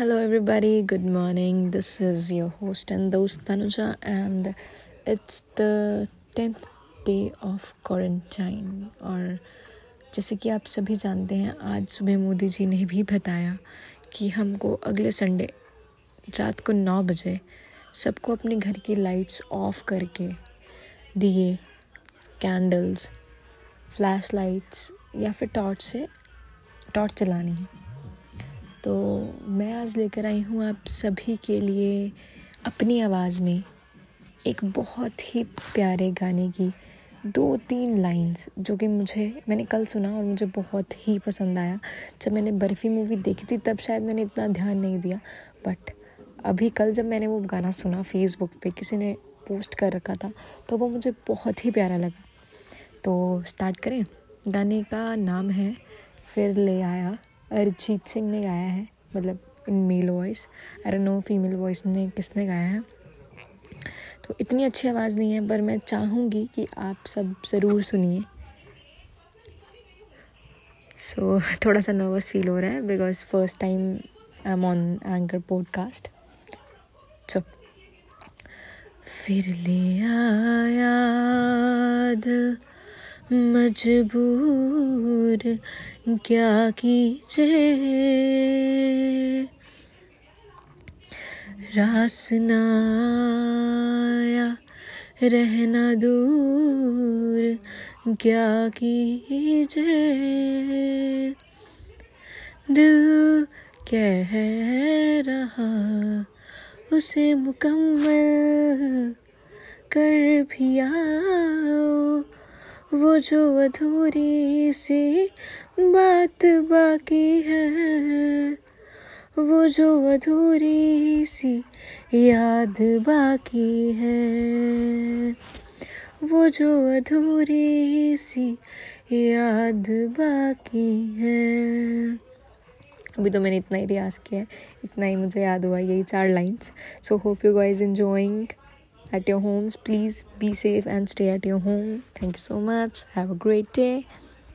Hello, everybody. Good morning. This is your host and host Tanuja, and it's the tenth day of quarantine और जैसे कि आप सभी जानते हैं आज सुबह मोदी जी ने भी बताया कि हमको अगले संडे रात को नौ बजे सबको अपने घर की लाइट्स ऑफ़ करके दिए कैंडल्स फ्लैश लाइट्स या फिर टॉर्च से टॉर्च चलानी है तो मैं आज लेकर आई हूँ आप सभी के लिए अपनी आवाज़ में एक बहुत ही प्यारे गाने की दो तीन लाइंस, जो कि मुझे, मैंने कल सुना और मुझे बहुत ही पसंद आया। जब मैंने बर्फ़ी मूवी देखी थी, तब शायद मैंने इतना ध्यान नहीं दिया, बट अभी कल जब मैंने वो गाना सुना फेसबुक पे, किसी ने पोस्ट कर रखा था तो वो मुझे बहुत ही प्यारा लगा। तो स्टार्ट करें। गाने का नाम है फिर ले आया अरिजीत सिंह ने गाया है मतलब in male voice I know female voice ने किसने गाया है। तो इतनी अच्छी आवाज़ नहीं है पर मैं चाहूँगी कि आप सब ज़रूर सुनिए। सो so, थोड़ा सा नर्वस फील हो रहा है because first time I am on Anchor podcast so फिर ले आया दिल। मजबूर क्या कीजिए? रासनाया रहना दूर क्या कीजिए? दिल कह रहा, उसे मुकम्मल कर भी आओ। वो जो अधूरी सी बात बाकी है, वो जो अधूरी सी याद बाकी है, वो जो अधूरी सी याद बाकी है। अभी तो मैंने इतना ही रियाज किया है, इतना ही मुझे याद हुआ यही चार lines so hope you guys enjoying at your homes. Please be safe and stay at your home. Thank you so much. Have a great day.